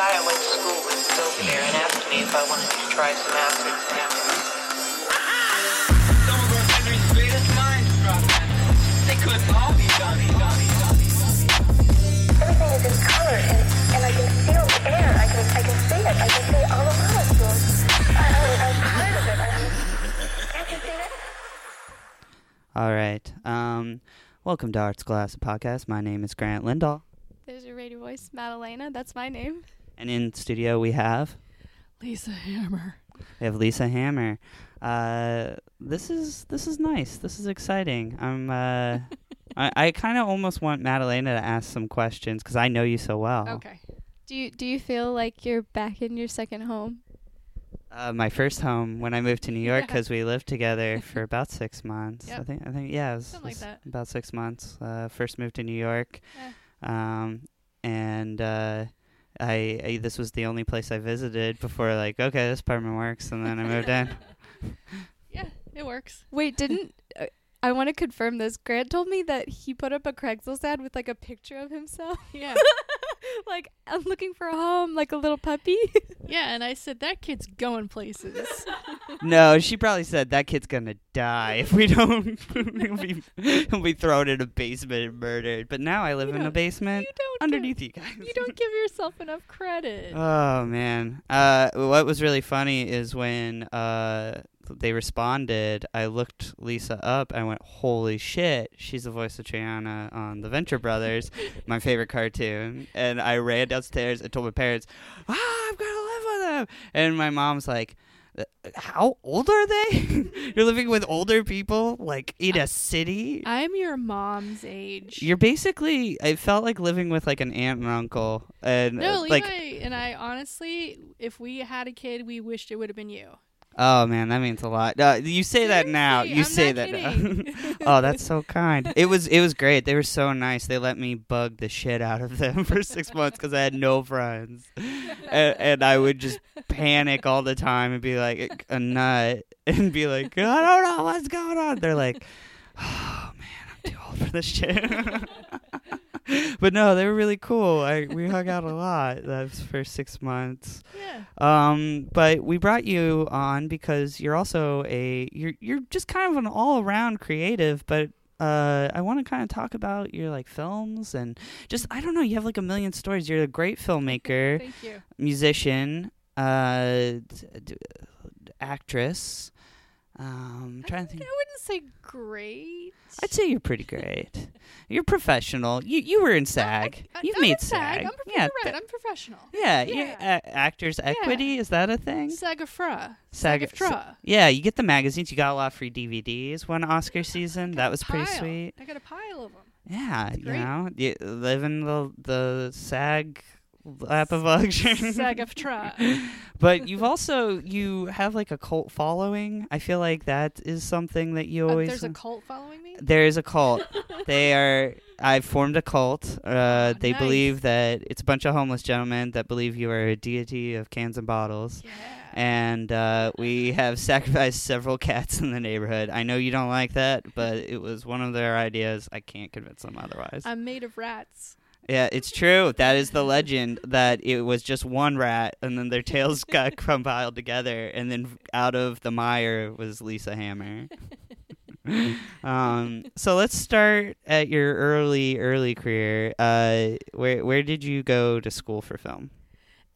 guy I went to school with was over there and asked me if I wanted to try some acid samples. Some of our country's greatest minds dropped They couldn't all be dummies. Everything is in color, and, and I can feel the air. I can, I can see it. I can see all the molecules. I, I, I'm part of it. I, can't you see that? All right. Um, welcome to Arts Glass Podcast. My name is Grant Lindahl, There's your radio voice, Madalena. That's my name. And in studio we have Lisa Hammer. we have Lisa Hammer. Uh, this is this is nice. This is exciting. I'm. Uh, I, I kind of almost want Madalena to ask some questions because I know you so well. Okay. Do you do you feel like you're back in your second home? Uh, my first home when I moved to New York Yeah. because we lived together for about six months. I think. I think. Yeah, it was, Something like was that. About six months. Uh, first moved to New York, Yeah. um, and uh, I, I this was the only place I visited before. Like, okay, this apartment works, and then I moved in. Yeah, it works. Wait, didn't uh, I want to confirm this? Grant told me that he put up a Craigslist ad with like a picture of himself. Yeah. like I'm looking for a home, like a little puppy. Yeah, and I said that kid's going places. no, she probably said that kid's gonna die if we don't. he'll be he'll be thrown in a basement and murdered. But now I live You in a basement you don't underneath give, you guys. You don't give yourself enough credit. Oh man. Uh what was really funny is when uh they responded, I looked Lisa up and I went, Holy shit, she's the voice of Triana on the Venture Brothers, my favorite cartoon. And I ran downstairs and told my parents, Ah, I'm gonna live with them and my mom's like "Uh, how old are they? You're living with older people, like in a city. I'm your mom's age. You're basically. I felt like living with like an aunt and uncle, and no, uh, Levi like and I honestly, if we had a kid, we wished it would have been you. Oh man, that means a lot. Uh, you say that now. You I'm say that now. oh, that's so kind. It was it was great. They were so nice. They let me bug the shit out of them for six months because I had no friends, and, and I would just panic all the time and be like a nut and be like, I don't know what's going on. They're like, Oh man, I'm too old for this shit. but no, they were really cool. I we hung out a lot those first six months. Yeah. Um, but we brought you on because you're also a you're you're just kind of an all around creative, but uh, I want to kind of talk about your like films and just I don't know. You have like a million stories. You're a great filmmaker, Thank you. musician, uh, d- d- actress. Um, I, trying to think. I wouldn't say great. I'd say you're pretty great. you're professional. You you were in SAG. I, You've I'm made SAG. SAG. I'm, prof- yeah, right. th- I'm professional. yeah, Yeah. you're, uh, Actors Equity is that a thing? SAG-AFTRA. SAG- SAG-AFTRA. Yeah, you get the magazines. You got a lot of free DVDs one Oscar season. That was pretty sweet. I got a pile of them. Yeah, you know, you live in the the SAG lap of luxury. SAG-AFTRA. but you've also you have like a cult following. I feel like that is something that you Uh, always. there's a cult following me. there is a cult. they are. I've formed a cult. Uh, they nice. believe that it's a bunch of homeless gentlemen that believe you are a deity of cans and bottles Yeah. and uh, we have sacrificed several cats in the neighborhood. I know you don't like that, but it was one of their ideas. I can't convince them otherwise. I'm made of rats. Yeah, it's true. That is the legend that it was just one rat, and then their tails got compiled together, and then out of the mire was Lisa Hammer. um, so let's start at your early, early career. Uh, where where did you go to school for film?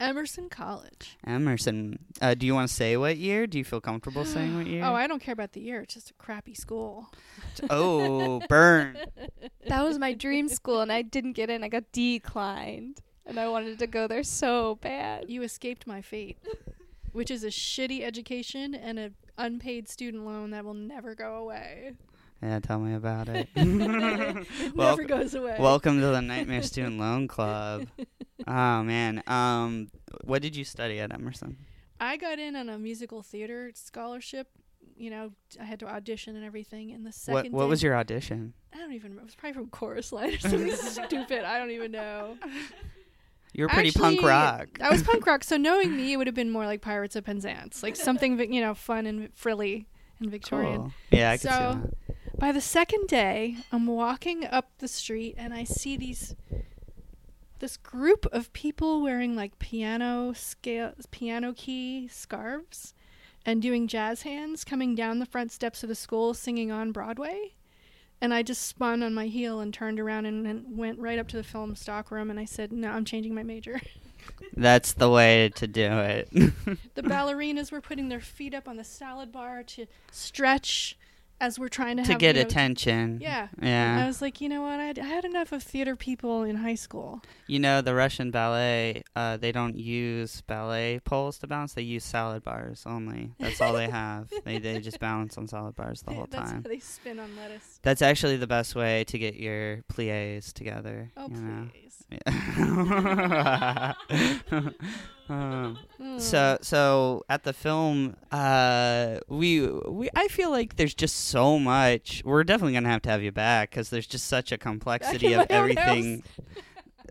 Emerson College. Emerson. Uh, do you want to say what year? Do you feel comfortable saying what year? Oh, I don't care about the year. It's just a crappy school. oh, burn. that was my dream school, and I didn't get in. I got declined, and I wanted to go there so bad. You escaped my fate, which is a shitty education and an unpaid student loan that will never go away. Yeah, tell me about it. It Wel- never goes away. Welcome to the Nightmare Student Loan Club. Oh man. Um, what did you study at Emerson? I got in on a musical theater scholarship. You know, I had to audition and everything. And the What second What day- was your audition? I don't even. Remember. It was probably from Chorus Line or something stupid. I don't even know. You were pretty punk rock. I was punk rock, so knowing me, it would have been more like Pirates of Penzance, like something you know, fun and frilly and Victorian. Cool. Yeah, I could see that. By the second day, I'm walking up the street and I see these this group of people wearing like piano scale piano key scarves and doing jazz hands coming down the front steps of the school singing on Broadway. And I just spun on my heel and turned around and, and went right up to the film stock room and I said, "No, I'm changing my major." That's the way to do it. the ballerinas were putting their feet up on the salad bar to stretch as we're trying to to have, get you know, attention. Yeah. Yeah. I was like, you know what? I had, I had enough of theater people in high school. You know, the Russian ballet, uh, they don't use ballet poles to bounce. They use salad bars only. That's all they have. they they just balance on salad bars the whole That's time. how they spin on lettuce. That's actually the best way to get your plies together. Oh, you know? please. Yeah. Um, Mm. so so at the film, uh, we we I feel like there's just so much. We're definitely gonna have to have you back because there's just such a complexity of everything.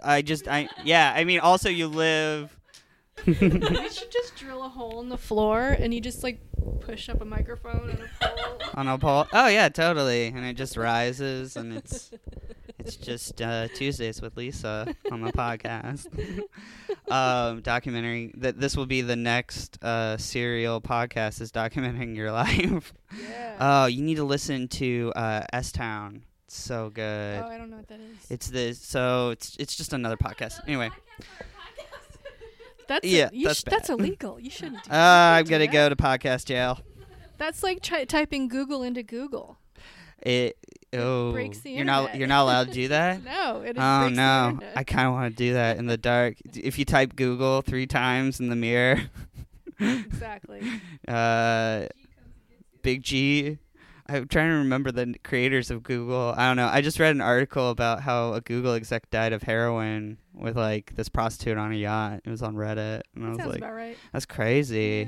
I just I yeah. I mean, also you live. we should just drill a hole in the floor and you just like push up a microphone on a pole. on a pole. Oh yeah, totally. And it just rises, and it's it's just uh, Tuesdays with Lisa on the podcast. um, documentary. That this will be the next uh, serial podcast is documenting your life. Yeah. Oh, you need to listen to uh, S Town. So good. oh, I don't know what that is. It's this. So it's it's just another podcast. Anyway, That's yeah, you that's sh- that's illegal. You shouldn't. Do uh, I'm gonna go to podcast jail. That's like try- typing Google into Google. It. Oh, breaks the you're not you're not allowed to do that. No, it Oh no! I kind of want to do that in the dark. If you type Google three times in the mirror, exactly. uh, Big G. I'm trying to remember the creators of Google. I don't know. I just read an article about how a Google exec died of heroin with like this prostitute on a yacht. It was on Reddit, and I was Sounds like, about right. "That's crazy."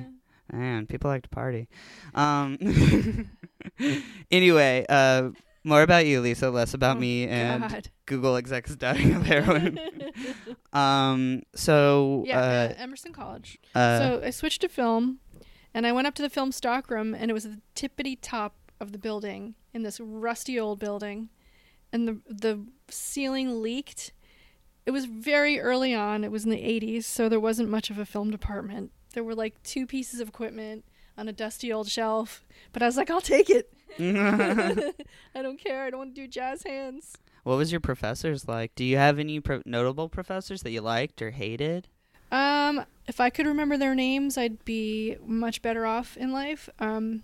Yeah. Man, people like to party. Um. anyway, uh, more about you, Lisa. Less about Oh, me and God. Google execs dying of heroin. um. So. yeah, uh, Emerson College. uh, so I switched to film, and I went up to the film stock room, and it was the tippity top of the building in this rusty old building, and the the ceiling leaked. It was very early on. It was in the 80s, so there wasn't much of a film department. There were like two pieces of equipment on a dusty old shelf, but I was like, I'll take it. I don't care. I don't want to do jazz hands. what was your professors like? Do you have any pro- notable professors that you liked or hated? Um, if I could remember their names, I'd be much better off in life. Um,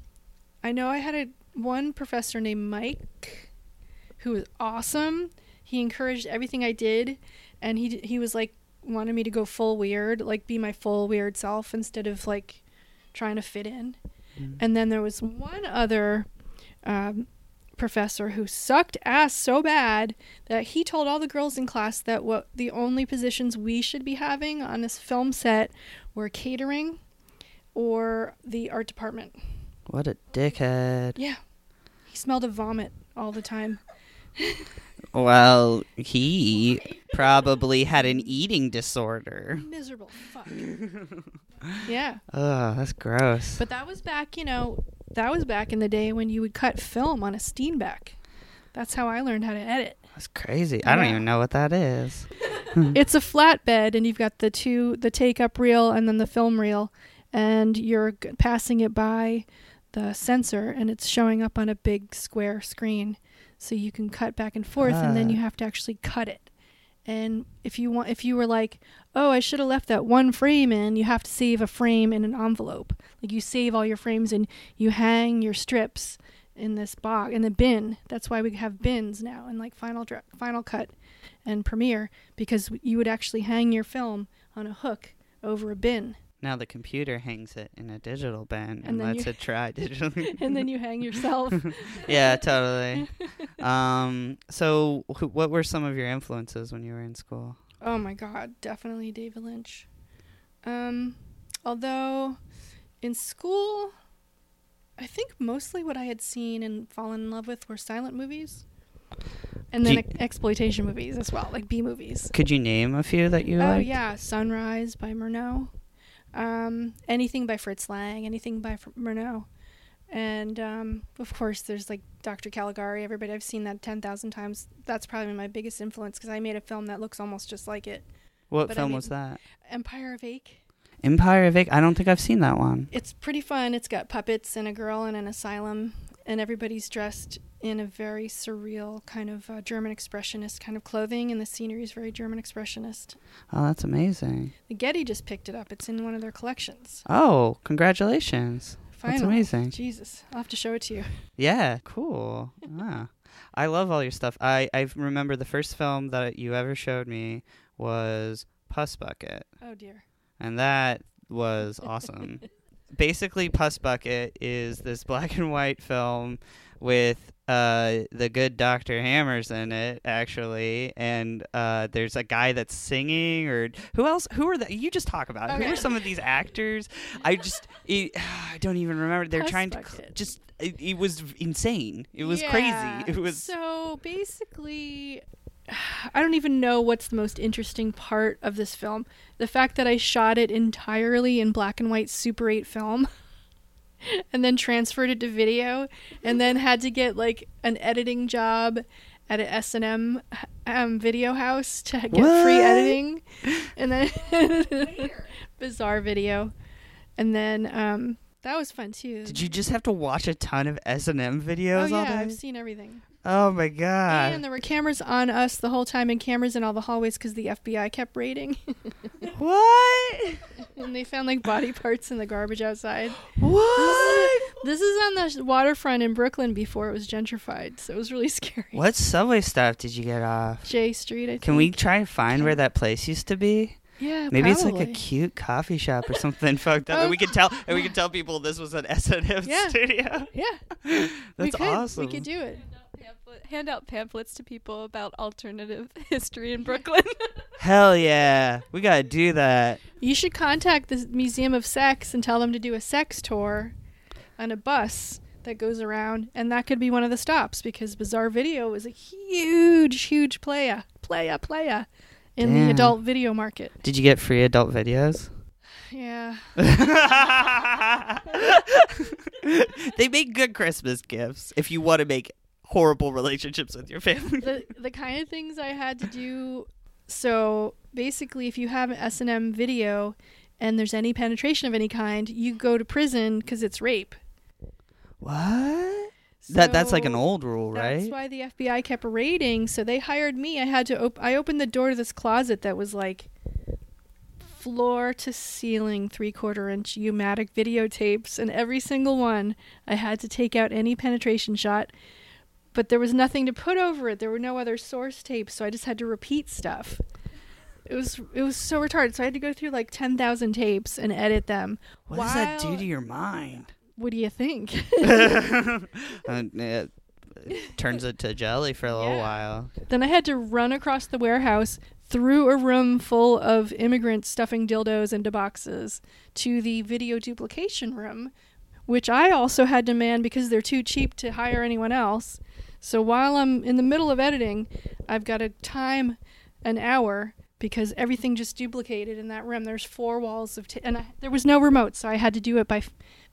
I know I had a one professor named Mike, who was awesome. He encouraged everything I did, and he he was like wanted me to go full weird, like be my full weird self instead of like trying to fit in. And then there was one other um, professor who sucked ass so bad that he told all the girls in class that what the only positions we should be having on this film set were catering or the art department. What a dickhead. Yeah. He smelled of vomit all the time. Well, he probably had an eating disorder. Miserable fuck. yeah. Oh, that's gross. But that was back, you know, that was back in the day when you would cut film on a Steenbeck. That's how I learned how to edit. That's crazy. I don't even know what that is. it's a flatbed and you've got the two the take up reel and then the film reel and you're passing it by the sensor and it's showing up on a big square screen. So you can cut back and forth and then Ah. you have to actually cut it. And if you want if you were like oh i should have left that one frame in you have to save a frame in an envelope. Like you save all your frames and you hang your strips in this box in the bin. That's why we have bins now in like final Dra- final cut and premiere because you would actually hang your film on a hook over a bin Now the computer hangs it in a digital bin and, And lets it try digitally. and then you hang yourself yeah, totally. Um, so wh- what were some of your influences when you were in school? Oh my god, definitely David Lynch. Um, although in school, I think mostly what I had seen and fallen in love with were silent movies, and then exploitation movies as well, like B movies. Could you name a few that you oh liked? yeah, Sunrise by Murnau. Um, anything by Fritz Lang, anything by Fr- Murnau. And um, of course, there's like Dr. Caligari. Everybody, I've seen that 10,000 times. That's probably my biggest influence because I made a film that looks almost just like it What But I film mean- was that? Empire of Ache. Empire of Ig- I don't think I've seen that one. It's pretty fun. It's got puppets and a girl in an asylum, and everybody's dressed in a very surreal kind of uh, German expressionist kind of clothing, and the scenery is very German expressionist. Oh, that's amazing. The Getty just picked it up. It's in one of their collections. Oh, congratulations. Finally. amazing. Jesus, I'll have to show it to you. Yeah, cool. ah. I love all your stuff. I, I remember the first film that you ever showed me was Puss Bucket, Oh dear. and that was awesome. Basically, Puss Bucket is this black and white film with uh, the good Dr. Hammers in it, actually, and uh, there's a guy that's singing, or who else? Who are the? You just talk about it. Who are some of these actors? I just, it, I don't even remember. They're trying to just. It, it was insane. It was Yeah. crazy. It was. so basically. I don't even know what's the most interesting part of this film. The fact that I shot it entirely in black and white Super 8 film and then transferred it to video and then had to get like an editing job at a S&M um, video house to get free editing and then bizarre video and then um that was fun too. Did you just have to watch a ton of S and M videos Oh all yeah, day? I've seen everything. Oh my god! And there were cameras on us the whole time, and cameras in all the hallways because the FBI kept raiding. what? and they found like body parts in the garbage outside. What? This is on the waterfront in Brooklyn before it was gentrified, so it was really scary. What subway stop did you get off? Jay Street, I think. Can we try and find where that place used to be? Yeah, Maybe it's like a cute coffee shop or something fucked up. Oh. And we can tell and we can tell people this was an S and M Yeah. studio. Yeah, That's we could. awesome. We could do it. Pamphlet, hand out pamphlets to people about alternative history in Brooklyn. Hell yeah. We gotta do that. You should contact the Museum of Sex and tell them to do a sex tour on a bus that goes around, and that could be one of the stops because Bizarre Video is a huge, huge playa, playa, playa in Damn. the adult video market. Did you get free adult videos? Yeah. they make good Christmas gifts if you want to make horrible relationships with your family. the the kind of things I had to do. So basically, if you have an S and M video and there's any penetration of any kind, you go to prison because it's rape. What? That that's like an old rule, right? That's why the FBI kept raiding. So they hired me. I had to. Op- I opened the door to this closet that was like floor to ceiling, three quarter inch U-matic videotapes, and every single one I had to take out any penetration shot. But there was nothing to put over it. There were no other source tapes, so I just had to repeat stuff. It was it was so retarded. So I had to go through like ten thousand tapes and edit them. What does that do to your mind? What do you think? Uh, it turns it to jelly for a little Yeah. while. Then I had to run across the warehouse through a room full of immigrants stuffing dildos into boxes to the video duplication room, which I also had to man because they're too cheap to hire anyone else. So while I'm in the middle of editing, I've got to time an hour because everything just duplicated in that room. There's four walls of, t- and I, there was no remote, so I had to do it by f-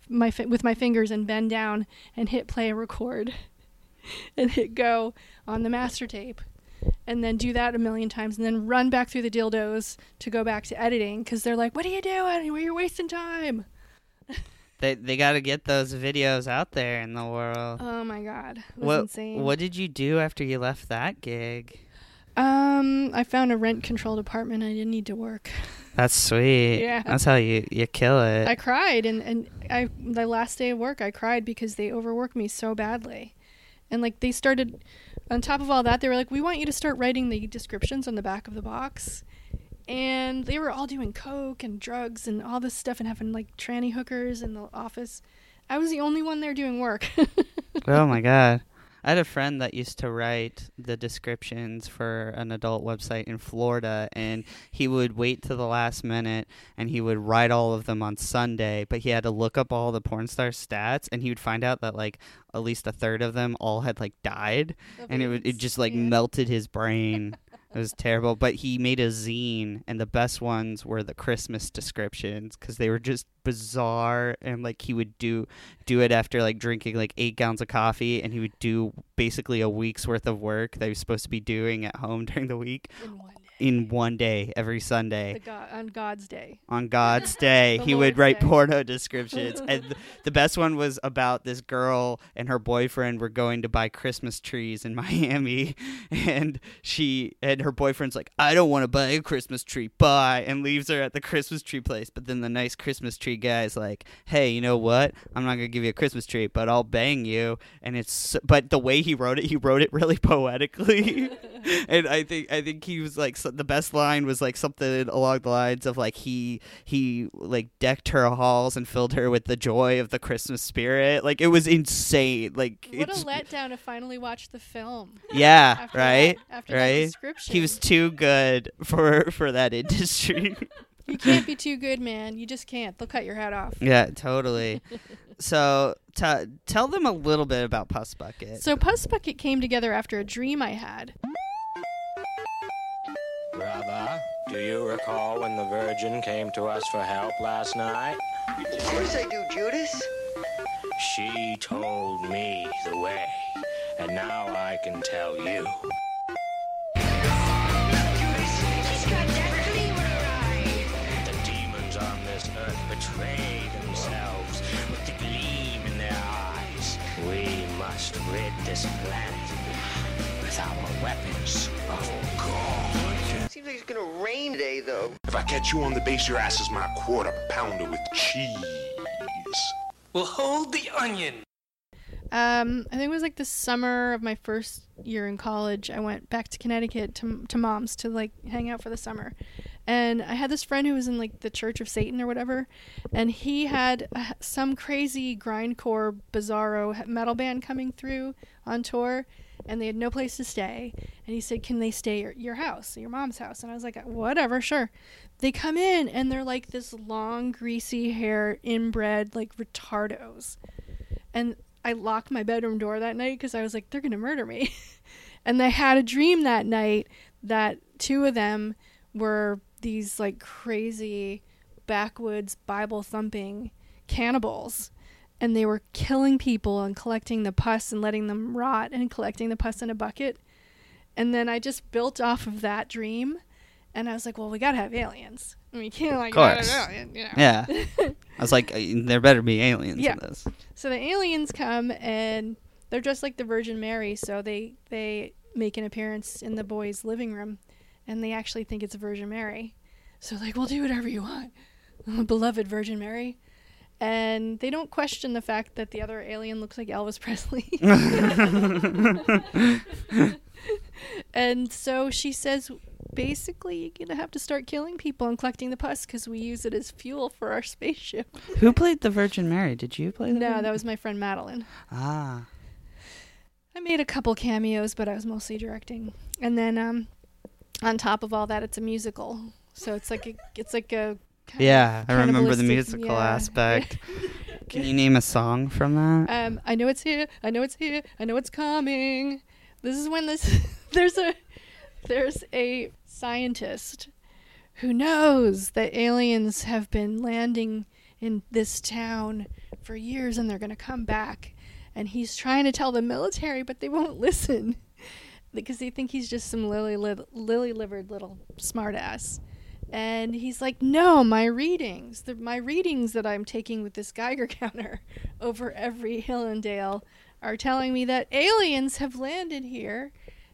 my fi- with my fingers and bend down and hit play and record, and hit go on the master tape, and then do that a million times, and then run back through the dildos to go back to editing because they're like, "What are you doing? You're wasting time." They they got to get those videos out there in the world. Oh my god, what insane. what did you do after you left that gig? Um, I found a rent controlled apartment. I didn't need to work. That's sweet. Yeah. That's how you you kill it. I cried, and and I the last day of work, I cried because they overworked me so badly, and like they started. On top of all that, they were like, "We want you to start writing the descriptions on the back of the box," and they were all doing coke and drugs and all this stuff and having like tranny hookers in the office. I was the only one there doing work. oh my god. I had a friend that used to write the descriptions for an adult website in Florida, and he would wait to the last minute and he would write all of them on Sunday, but he had to look up all the porn star stats, and he would find out that like at least a third of them all had like died, and it would it just like Yeah. melted his brain. It was terrible. But he made a zine, and the best ones were the Christmas descriptions because they were just bizarre. And like he would do do it after like drinking like eight gallons of coffee, and he would do basically a week's worth of work that he was supposed to be doing at home during the week In one day. every Sunday. God, on God's day. On God's day, he would write Day. porno descriptions, and th- the best one was about this girl and her boyfriend were going to buy Christmas trees in Miami, and she and her boyfriend's like, "I don't want to buy a Christmas tree, bye," and leaves her at the Christmas tree place. But then the nice Christmas tree guy's like, "Hey, you know what? I'm not gonna give you a Christmas tree, but I'll bang you." And it's but the way he wrote it, he wrote it really poetically, and I think I think he was like so, the best line was like something along the lines of like he he like decked her halls and filled her with the joy of the Christmas spirit. Like it was insane. Like What a it's letdown to finally watch the film. yeah, After right, That, after that right. description. He was too good for for that industry. You can't be too good, man. You just can't. They'll cut your head off. yeah, totally. So t- tell them a little bit about Puss Bucket. So Puss Bucket came together after a dream I had. Brother, do you recall when the Virgin came to us for help last night? Of course I do, Judas. She told me the way, and now I can tell you. The demons on this earth betray themselves with the gleam in their eyes. We must rid this planet with our weapons of God. Seems like it's gonna rain today, though. If I catch you on the base, your ass is my quarter pounder with cheese. Well, hold the onion. Um, I think it was like the summer of my first year in college. I went back to Connecticut to to mom's to like hang out for the summer, and I had this friend who was in like the Church of Satan or whatever, and he had uh, some crazy grindcore bizarro metal band coming through on tour, and they had no place to stay. And he said, "Can they stay at your house, your mom's house?" And I was like, "Whatever, sure." They come in and they're like this long, greasy hair, inbred like retardos, and I locked my bedroom door that night because I was like, they're gonna murder me. and I had a dream that night that two of them were these like crazy backwoods Bible thumping cannibals. And they were killing people and collecting the pus and letting them rot and collecting the pus in a bucket. And then I just built off of that dream. And I was like, well, we gotta have aliens. I mean, you can't like, not an alien, you know. yeah, I was like, uh, there better be aliens Yeah. in this. So the aliens come and they're dressed like the Virgin Mary, so they they make an appearance in the boys' living room, and they actually think it's a Virgin Mary. So like, we'll do whatever you want, beloved Virgin Mary. And they don't question the fact that the other alien looks like Elvis Presley. and so she says, basically, you're gonna have to start killing people and collecting the pus because we use it as fuel for our spaceship. Who played the Virgin Mary? Did you play? The No, Virgin- that was my friend Madeline. ah. I made a couple cameos, but I was mostly directing. And then um, on top of all that, it's a musical. So it's like a, it's like a Yeah, I remember the musical yeah. aspect. Can you name a song from that? Um, I know it's here. I know it's here. I know it's coming. This is when this there's a there's a scientist who knows that aliens have been landing in this town for years and they're going to come back and he's trying to tell the military but they won't listen because they think he's just some lily li- lily livered little smartass and he's like no my readings the, my readings that i'm taking with this geiger counter over every hill and dale are telling me that aliens have landed here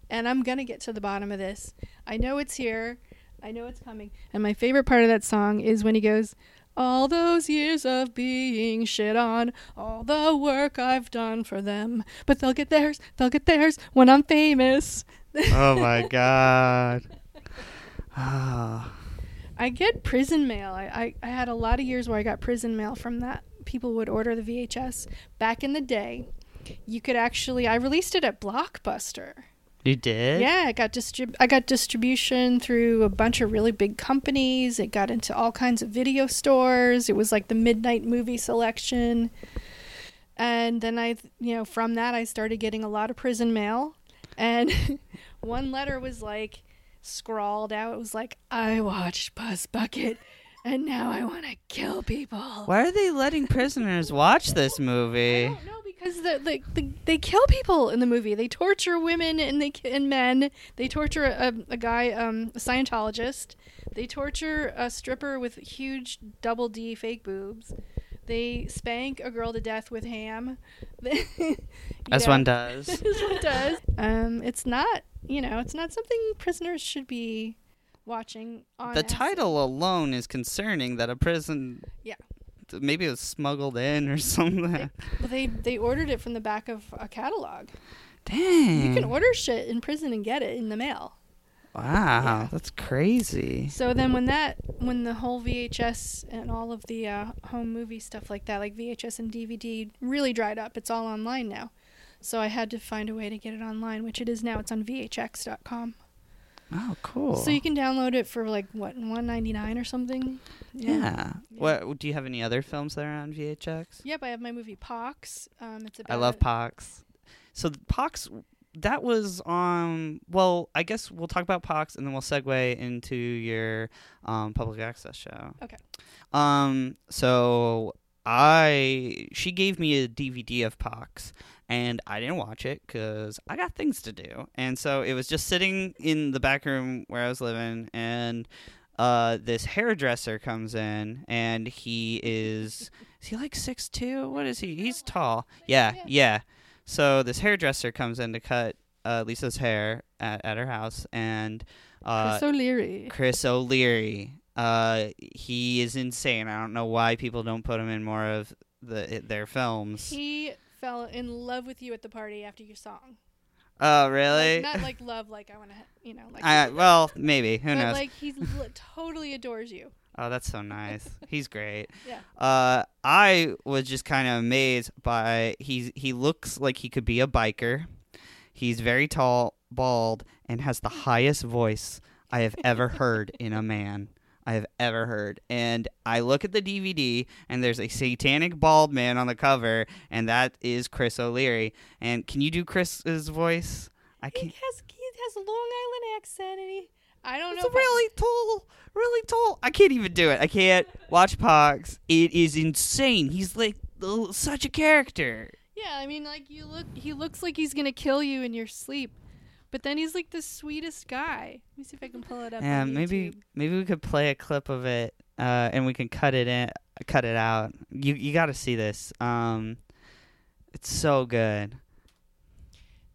and i'm gonna get to the bottom of this i know it's here i know it's coming and my favorite part of that song is when he goes all those years of being shit on, all the work I've done for them. But they'll get theirs, they'll get theirs when I'm famous. oh my god. Ah. I get prison mail. I, I, I had a lot of years where I got prison mail from that. People would order the VHS. Back in the day, you could actually, I released it at Blockbuster. you did? Yeah, I got distrib- I got distribution through a bunch of really big companies. It got into all kinds of video stores. It was like the midnight movie selection. And then I, you know, from that I started getting a lot of prison mail. And one letter was like, scrawled out. It was like, I watched Puss Bucket and now I want to kill people. Why are they letting prisoners watch this movie? No, because the, the, the, they kill people in the movie. They torture women and they and men. They torture a, a guy, um, a Scientologist. They torture a stripper with huge double D fake boobs. They spank a girl to death with ham. As Yeah. one does. As one does. Um, it's not, you know, it's not something prisoners should be watching on The acid. title alone is concerning that a prison Yeah. maybe it was smuggled in or something. Well, they they ordered it from the back of a catalog. Dang. You can order shit in prison and get it in the mail. Wow, that's crazy. So then when that when the whole VHS and all of the uh, home movie stuff like that, like VHS and DVD, really dried up. It's all online now. So I had to find a way to get it online, which it is now. It's on VHX.com. Oh, cool. So you can download it for like what one ninety nine or something. yeah. What do you have any other films that are on VHX? Yep, I have my movie Pox. Um, it's about I love Pox. So Pox, that was on. Well, I guess we'll talk about Pox and then we'll segue into your um, public access show. Okay. Um. So I she gave me a DVD of Pox, and I didn't watch it because I got things to do, and so it was just sitting in the back room where I was living, and uh, this hairdresser comes in, and he is is he like six two? What is he? He's tall. Yeah, yeah. So this hairdresser comes in to cut uh, Lisa's hair at, at her house, and uh, Chris O'Leary. Chris O'Leary. Uh, he is insane. I don't know why people don't put him in more of the their films. He fell in love with you at the party after your song. oh, really? Like, not like love, like I want to, you know, like. I, well, maybe. Who but knows? like he totally adores you. Oh, that's so nice. He's great. Yeah. Uh, I was just kind of amazed by he's he looks like he could be a biker. He's very tall, bald, and has the highest voice I have ever heard in a man. I have ever heard. And I look at the DVD, and there's a satanic bald man on the cover, and that is Chris O'Leary. And can you do Chris's voice? I can't. has he has a Long Island accent, and he. I don't It's know. if I- really tall, really tall. I can't even do it. I can't watch Pox. It is insane. He's like such a character. Yeah, I mean, like you look. He looks like he's gonna kill you in your sleep, but then he's like the sweetest guy. Let me see if I can pull it up. Yeah, maybe YouTube. maybe we could play a clip of it, uh, and we can cut it in, cut it out. You you got to see this. Um, it's so good.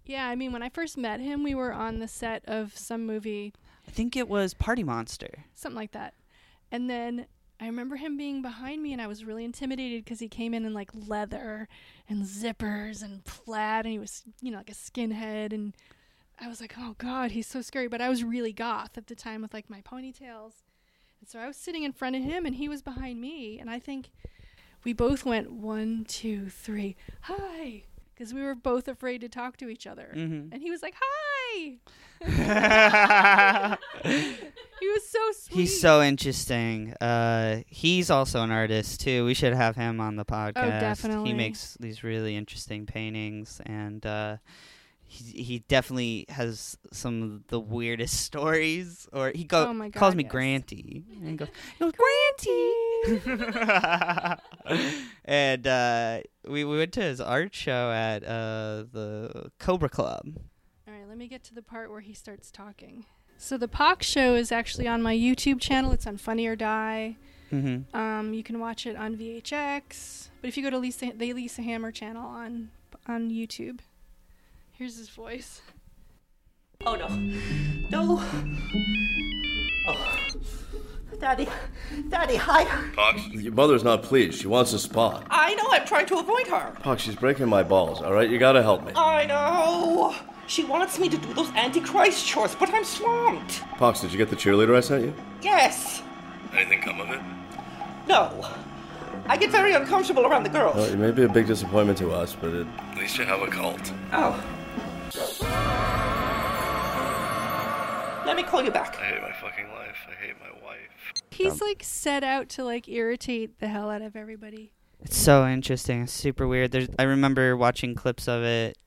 Yeah, I mean, when I first met him, we were on the set of some movie, I think it was Party Monster. something like that, and then I remember him being behind me, and I was really intimidated because he came in in like leather and zippers and plaid, and he was, you know, like a skinhead, and I was like, oh god, he's so scary. But I was really goth at the time with like my ponytails, and so I was sitting in front of him, and he was behind me, and I think we both went one, two, three, hi, because we were both afraid to talk to each other, Mhm. and he was like, hi. he was so sweet. He's so interesting. Uh, he's also an artist too. We should have him on the podcast. Oh, definitely. He makes these really interesting paintings, and uh, he he definitely has some of the weirdest stories. Or he go Oh my calls me yes. Granty, and goes, goes, Granty. and uh, we we went to his art show at uh, the Cobra Club. All right, let me get to the part where he starts talking. So the Pox show is actually on my YouTube channel. It's on Funny or Die. Mm-hmm. Um, you can watch it on VHX. But if you go to Lisa, the Lisa Hammer channel on on YouTube, here's his voice. Oh no. No. Oh. Daddy. Daddy, hi. Pox, your mother's not pleased. She wants a spot. I know I'm trying to avoid her. Pox, she's breaking my balls, all right? You gotta help me. I know. She wants me to do those Antichrist chores, but I'm swamped. Pox, did you get the cheerleader I sent you? Yes. Anything come of it? No. I get very uncomfortable around the girls. Well, it may be a big disappointment to us, but it... at least you have a cult. Oh. Let me call you back. I hate my fucking life. I hate my wife. He's like set out to like irritate the hell out of everybody. It's so interesting. It's super weird. There's, I remember watching clips of it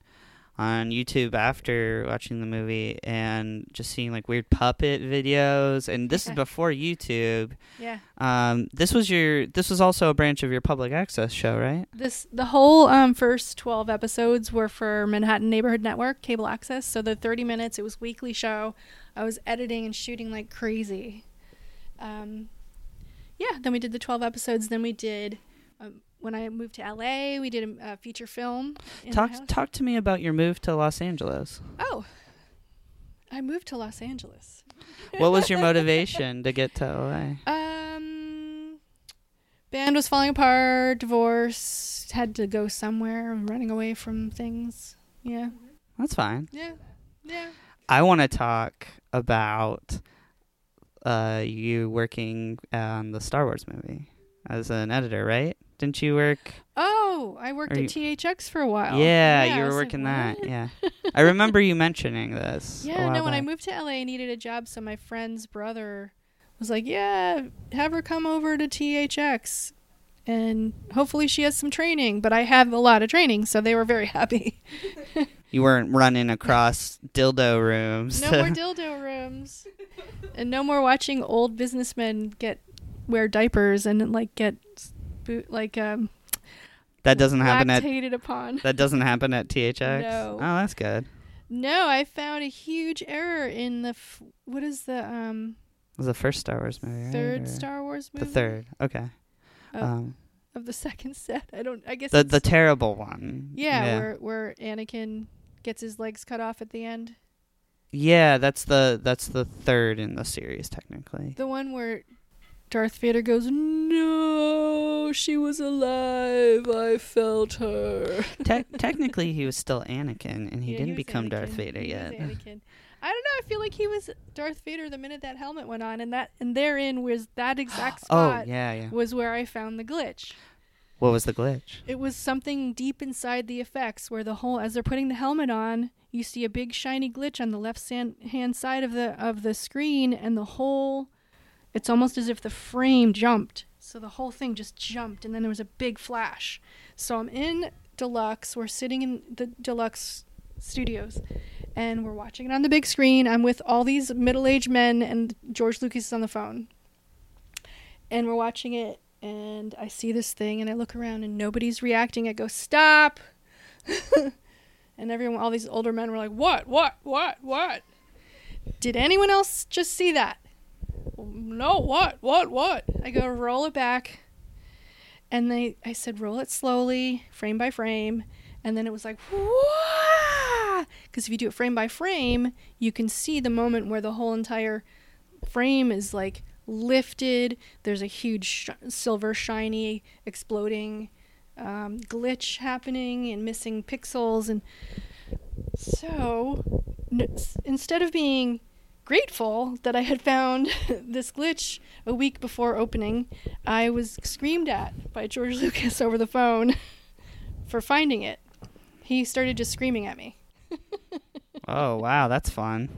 on YouTube after watching the movie and just seeing like weird puppet videos. And this is before YouTube. Yeah. Um, this was your. This was also a branch of your public access show, right? This the whole um, first twelve episodes were for Manhattan Neighborhood Network cable access. So the thirty minutes, it was weekly show. I was editing and shooting like crazy. Um, yeah. Then we did the twelve episodes. Then we did. When I moved to LA, we did a, a feature film. Talk talk to me about your move to Los Angeles. Oh, I moved to Los Angeles. what was your motivation to get to LA? Um, band was falling apart, divorce, had to go somewhere, running away from things. Yeah. That's fine. Yeah. Yeah. I want to talk about uh, you working on the Star Wars movie as an editor, right? Didn't you work? Oh, I worked at THX for a while. Yeah, I you were was like, working that. Yeah, I remember you mentioning this. Yeah, no, when I moved to LA, I needed a job, so my friend's brother was like, "Yeah, have her come over to THX, and hopefully she has some training." But I have a lot of training, so they were very happy. you weren't running across dildo rooms. no more dildo rooms, and no more watching old businessmen get wear diapers and like get boot like um that doesn't happen at. upon. That doesn't happen at THX. No. Oh, that's good. No, I found a huge error in the f- what is the um It was the first Star Wars movie, third Star Wars movie? The third. Okay. Uh, um, of the second set. I don't. I guess the the terrible one. yeah, yeah. where where Anakin gets his legs cut off at the end. Yeah, that's the that's the third in the series technically. The one where Darth Vader goes, "No, she was alive. I felt her." Te- technically, he was still Anakin, and he Yeah, didn't was become Darth Vader He yet. Anakin. I don't know. I feel like he was Darth Vader the minute that helmet went on, and that and therein was that exact spot. Oh, spot. yeah, yeah. Was where I found the glitch. What was the glitch? It was something deep inside the effects where the whole as they're putting the helmet on, you see a big shiny glitch on the left hand side of the of the screen and the whole it's almost as if the frame jumped. So the whole thing just jumped and then there was a big flash. So I'm in Deluxe, we're sitting in the Deluxe studios and we're watching it on the big screen. I'm with all these middle-aged men and George Lucas is on the phone. And we're watching it and I see this thing and I look around and nobody's reacting. I go, "Stop." and everyone all these older men were like, "What? What? What? What?" Did anyone else just see that? No, what? What? What? I go, "Roll it back." And they I said, "Roll it slowly, frame by frame." And then it was like, because if you do it frame by frame, you can see the moment where the whole entire frame is like lifted. There's a huge sh- silver, shiny, exploding um, glitch happening and missing pixels. And so n- instead of being grateful that I had found this glitch a week before opening, I was screamed at by George Lucas over the phone for finding it. He started just screaming at me. Oh wow, that's fun.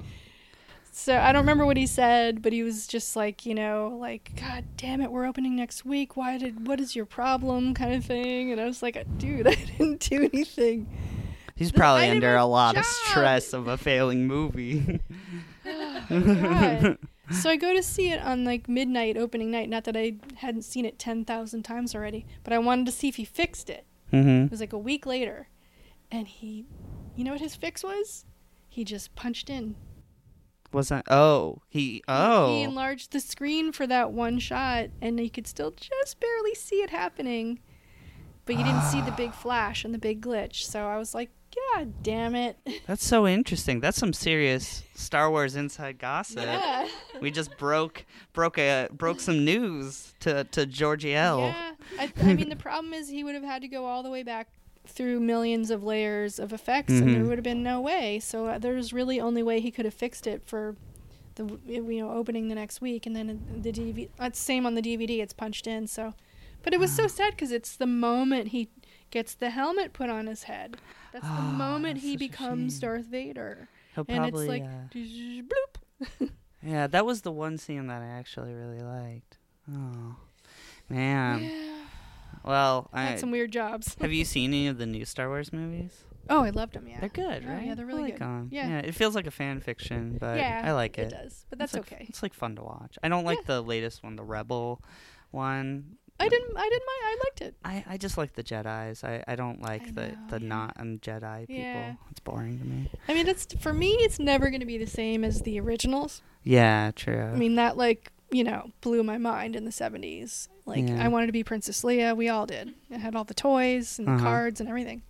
So I don't remember what he said, but he was just like, you know, like, God damn it, we're opening next week. Why did, what is your problem, kind of thing? And I was like, dude, I didn't do anything. He's probably under a lot of stress of a failing movie. So I go to see it on like midnight opening night. Not that I hadn't seen it 10,000 times already, but I wanted to see if he fixed it. Mhm. It was like a week later. And he, you know what his fix was? He just punched in. Was that? Oh, he. Oh. He enlarged the screen for that one shot, and you could still just barely see it happening. But you didn't see the big flash and the big glitch. So I was like, God damn it. That's so interesting. That's some serious Star Wars inside gossip. Yeah. We just broke broke a broke some news to to Georgie L. Yeah. I, I mean, the problem is he would have had to go all the way back through millions of layers of effects, and there Mhm. would have been no way. So uh, there was really only way he could have fixed it for the you know opening the next week, and then the DVD. It's same on the DVD. It's punched in. So, but it was so sad because it's the moment he gets the helmet put on his head. That's the moment he becomes Darth Vader. He'll and probably, it's like uh, bloop. Yeah, that was the one scene that I actually really liked. Oh, man. Well, I had some weird jobs. have you seen any of the new Star Wars movies? Oh, I loved them. Yeah, They're good, Yeah, right? Yeah, they're really like good. 'em. Yeah. it feels like a fan fiction, but Yeah, I like it it. does, but It's that's like- okay. It's like fun to watch. I don't like the latest one, the Rebel one. I didn't. I didn't mind. I liked it. I, I just like the Jedi's. I, I don't like the know, the not um, Jedi people. Yeah. It's boring to me. I mean, it's for me. It's never going to be the same as the originals. Yeah, true. I mean, that like you know blew my mind in the seventies. Like Yeah. I wanted to be Princess Leia. We all did. I had all the toys and the Uh-huh. cards and everything.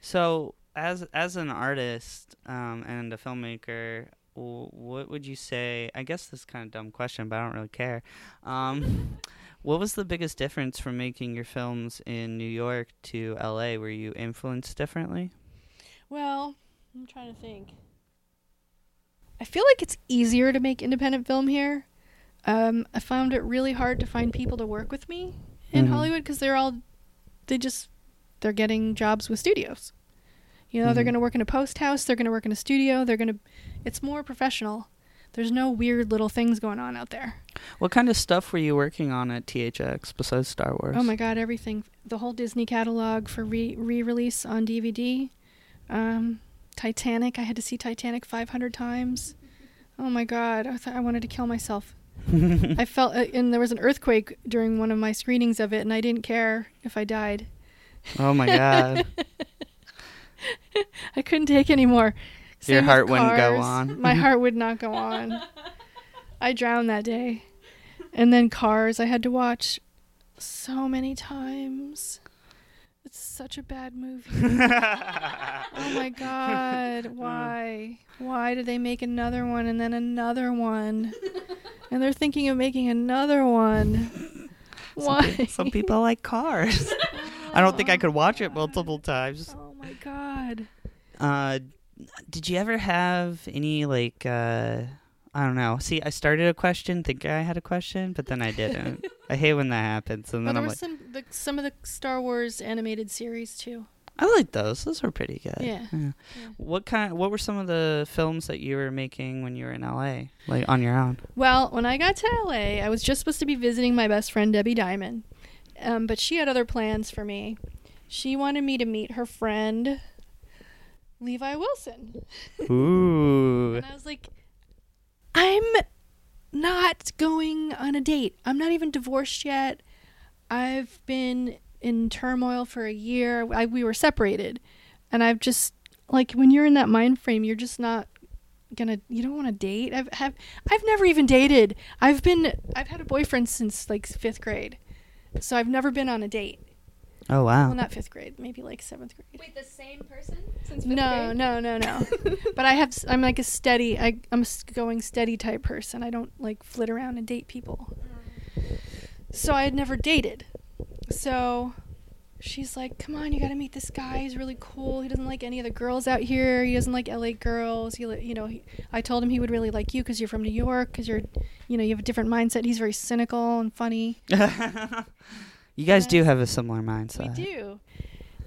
So, as as an artist um, and a filmmaker, what would you say? I guess this is kind of dumb question, but I don't really care. Um, what was the biggest difference from making your films in New York to L.A.? Were you influenced differently? Well, I'm trying to think. I feel like it's easier to make independent film here. Um, I found it really hard to find people to work with me in Mhm. Hollywood because they're all, they just, they're getting jobs with studios. You know, they're Mhm. going to work in a post house, they're going to work in a studio, they're going to, it's more professional. There's no weird little things going on out there. What kind of stuff were you working on at THX besides Star Wars? Oh my god, everything. The whole Disney catalog for re re-release on DVD. Um, Titanic. I had to see Titanic 500 times. Oh my god, I thought I wanted to kill myself. I felt, uh, and there was an earthquake during one of my screenings of it, and I didn't care if I died. Oh my god. I couldn't take anymore. Your Same with heart wouldn't go on. My heart would not go on. I drowned that day. And then Cars, I had to watch so many times. It's such a bad movie. oh my god, why? Why did they make another one and then another one? And they're thinking of making another one. Some Why? pe- Some people like cars. I don't think I could watch it multiple times. Oh my god. Uh, did you ever have any like uh, I don't know. See, I started a question, thinking I had a question, but then I didn't. I hate when that happens, and Well, then there I'm was like, some the, some of the Star Wars animated series too. I like those. Those were pretty good. Yeah. What kind? What were some of the films that you were making when you were in LA, like on your own? Well, when I got to LA, I was just supposed to be visiting my best friend Debbie Diamond, um, but she had other plans for me. She wanted me to meet her friend Levi Wilson. Ooh. And I was like, I'm not going on a date. I'm not even divorced yet. I've been in turmoil for a year. I, we were separated. And I've just, like, when you're in that mind frame, you're just not gonna you don't want to date i've have i've never even dated i've been i've had a boyfriend since like fifth grade so i've never been on a date Oh wow. well not fifth grade maybe like seventh grade Wait, the same person since fifth no, no, no, no. no. but I have. s- I'm like a steady. I, I'm a s- going steady type person. I don't like flit around and date people. Mm. So I had never dated. So she's like, "Come on, you got to meet this guy. He's really cool. He doesn't like any of the girls out here. He doesn't like LA girls. He, li- you know, he, I told him he would really like you because you're from New York. Because you're, you know, you have a different mindset. He's very cynical and funny. You guys do have a similar mindset. We do.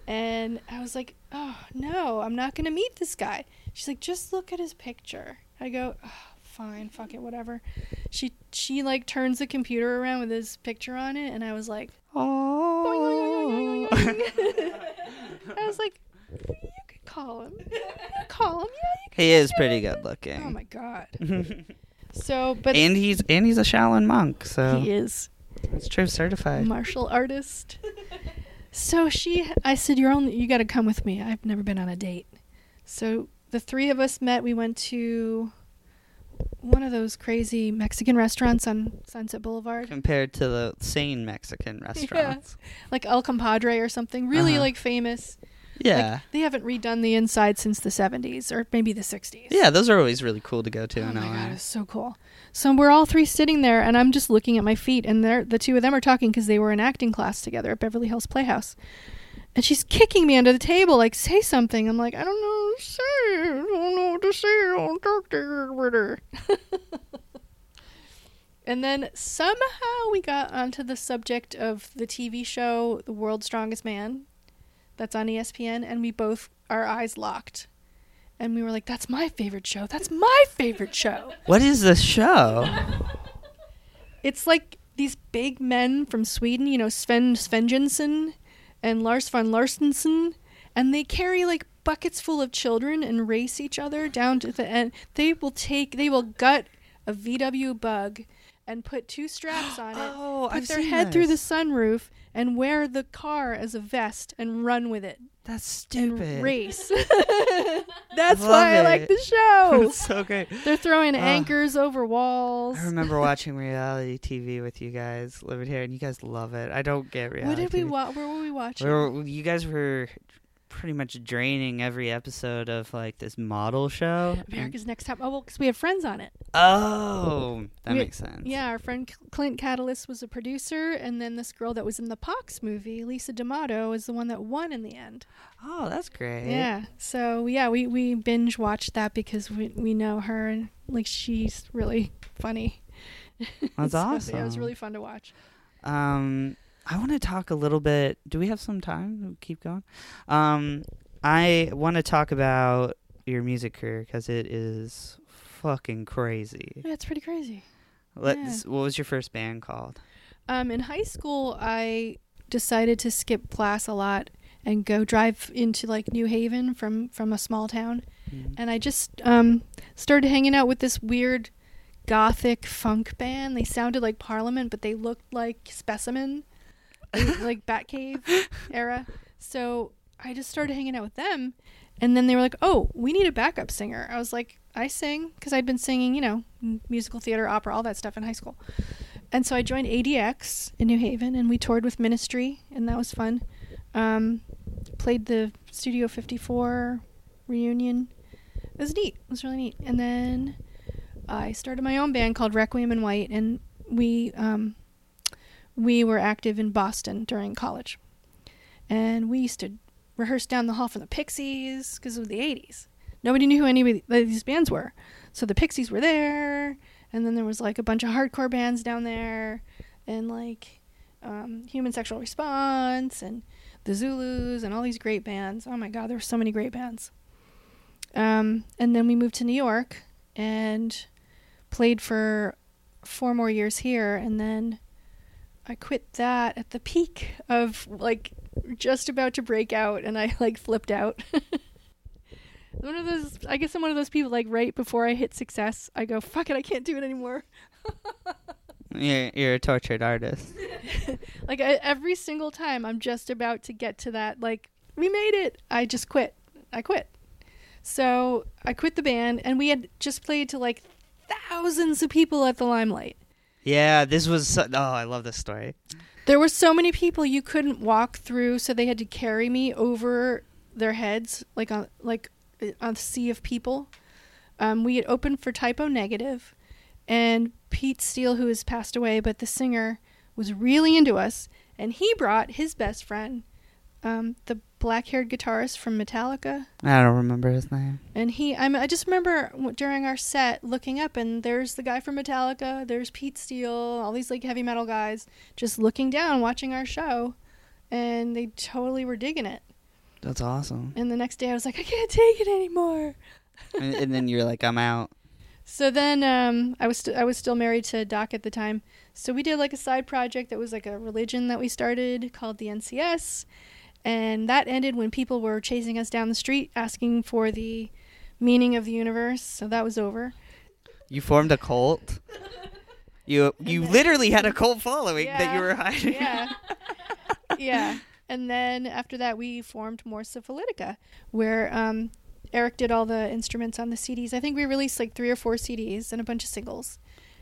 And I was like, oh, no, I'm not going to meet this guy. She's like, just look at his picture. I go, oh, fine, fuck it, whatever. She, she like turns the computer around with his picture on it, and I was like, oh. I was like, you could call him. Call him, yeah. He is pretty good looking. Oh my god. So, but and he's and he's a Shaolin monk, so he is That's true, certified. martial artist. So she, I said, "You're only, you got to come with me. I've never been on a date." So the three of us met. We went to one of those crazy Mexican restaurants on Sunset Boulevard, Compared to the sane Mexican restaurants. like El Compadre or something, really Uh-huh. like famous. Yeah. Like, they haven't redone the inside since the 70s or maybe the 60s. Yeah, those are always really cool to go to Oh in my LA. god, it's so cool. So we're all three sitting there, and I'm just looking at my feet, and they're the two of them are talking because they were in acting class together at Beverly Hills Playhouse. And she's kicking me under the table, like, say something. I'm like, I don't know what to say. I don't know what to say. I don't talk to with her. and then somehow we got onto the subject of the TV show The World's Strongest Man that's on ESPN, and we both, our eyes locked. And we were like, that's my favorite show. That's my favorite show. What is this show? It's like these big men from Sweden, you know, Sven Svenjensson and Lars von Larsensen, and they carry like buckets full of children and race each other down to the end. They will take, they will gut a VW bug and put two straps on it, Oh, put I've their head through the sunroof, and wear the car as a vest and run with it. That's stupid. Race. That's Love why I like the show. It's so great. They're throwing Oh. anchors over walls. I remember watching reality TV with you guys living here, and you guys love it. I don't get reality. What did we watch? Where were we watching? We were- you guys were pretty much draining every episode of like this model show. America's Next Top. Oh, well, because we have friends on it. Oh, that We- makes sense. Yeah, our friend Clint Catalyst was a producer, and then this girl that was in the Pox movie, Lisa D'Amato, is the one that won in the end. Oh, that's great. Yeah. So yeah, we we binge watched that because we we know her and like she's really funny. That's So, Yeah, it was really fun to watch. Um, I want to talk a little bit. Do we have some time? To keep going. Um, I want to talk about your music career because it is fucking crazy. Yeah, it's pretty crazy. Let's. What was your first band called? Um, in high school, I decided to skip class a lot and go drive into like New Haven from from a small town, and I just um, started hanging out with this weird gothic funk band. They sounded like Parliament, but they looked like Specimen, like- Batcave era. So I just started hanging out with them, and then they were like, "Oh, we need a backup singer." I was like, "I sing," because I'd been singing, you know, musical theater, opera, all that stuff in high school. And so I joined ADX in New Haven, and we toured with Ministry, and that was fun. Um, played the Studio 54 reunion. It was neat. It was really neat. And then I started my own band called Requiem in White, and we um, we were active in Boston during college. And we used to rehearse down the hall from the Pixies because it was the 80s. Nobody knew who any of these bands were. So the Pixies were there, and then there was like a bunch of hardcore bands down there, and like um, Human Sexual Response, and the Zulus, and all these great bands. Oh my God, there were so many great bands. Um, and then we moved to New York and played for four more years here, and then I quit that at the peak of like just about to break out, and I like flipped out. one of those, I guess I'm one of those people like right before I hit success, I go, fuck it, I can't do it anymore. You're you're a tortured artist. like I, every single time I'm just about to get to that, like we made it, I just quit. I quit. So I quit the band, and we had just played to like thousands of people at the Limelight. Yeah, this was. So, oh, I love this story. There were so many people you couldn't walk through, so they had to carry me over their heads, like on like uh, on a sea of people. Um, we had opened for Type O Negative, and Pete Steele, who has passed away, but the singer was really into us, and he brought his best friend, um, the black-haired guitarist from Metallica, I don't remember his name. and he, I, I just remember during our set looking up, and there's the guy from Metallica, there's Pete Steele, all these like heavy metal guys, just looking down, watching our show, and they totally were digging it. That's awesome. And the next day, I was like, I can't take it anymore. and, and then you're like, I'm out. So then, um, I was st- I was still married to Doc at the time. So we did like a side project that was like a religion that we started called the NCS, and that ended when people were chasing us down the street asking for the meaning of the universe. So that was over. You formed a cult. You you literally had a cult following that you were hiding. Yeah. yeah. And then after that, we formed Mors Syphilitica, where um, Eric did all the instruments on the CDs. I think we released like three or four CDs and a bunch of singles.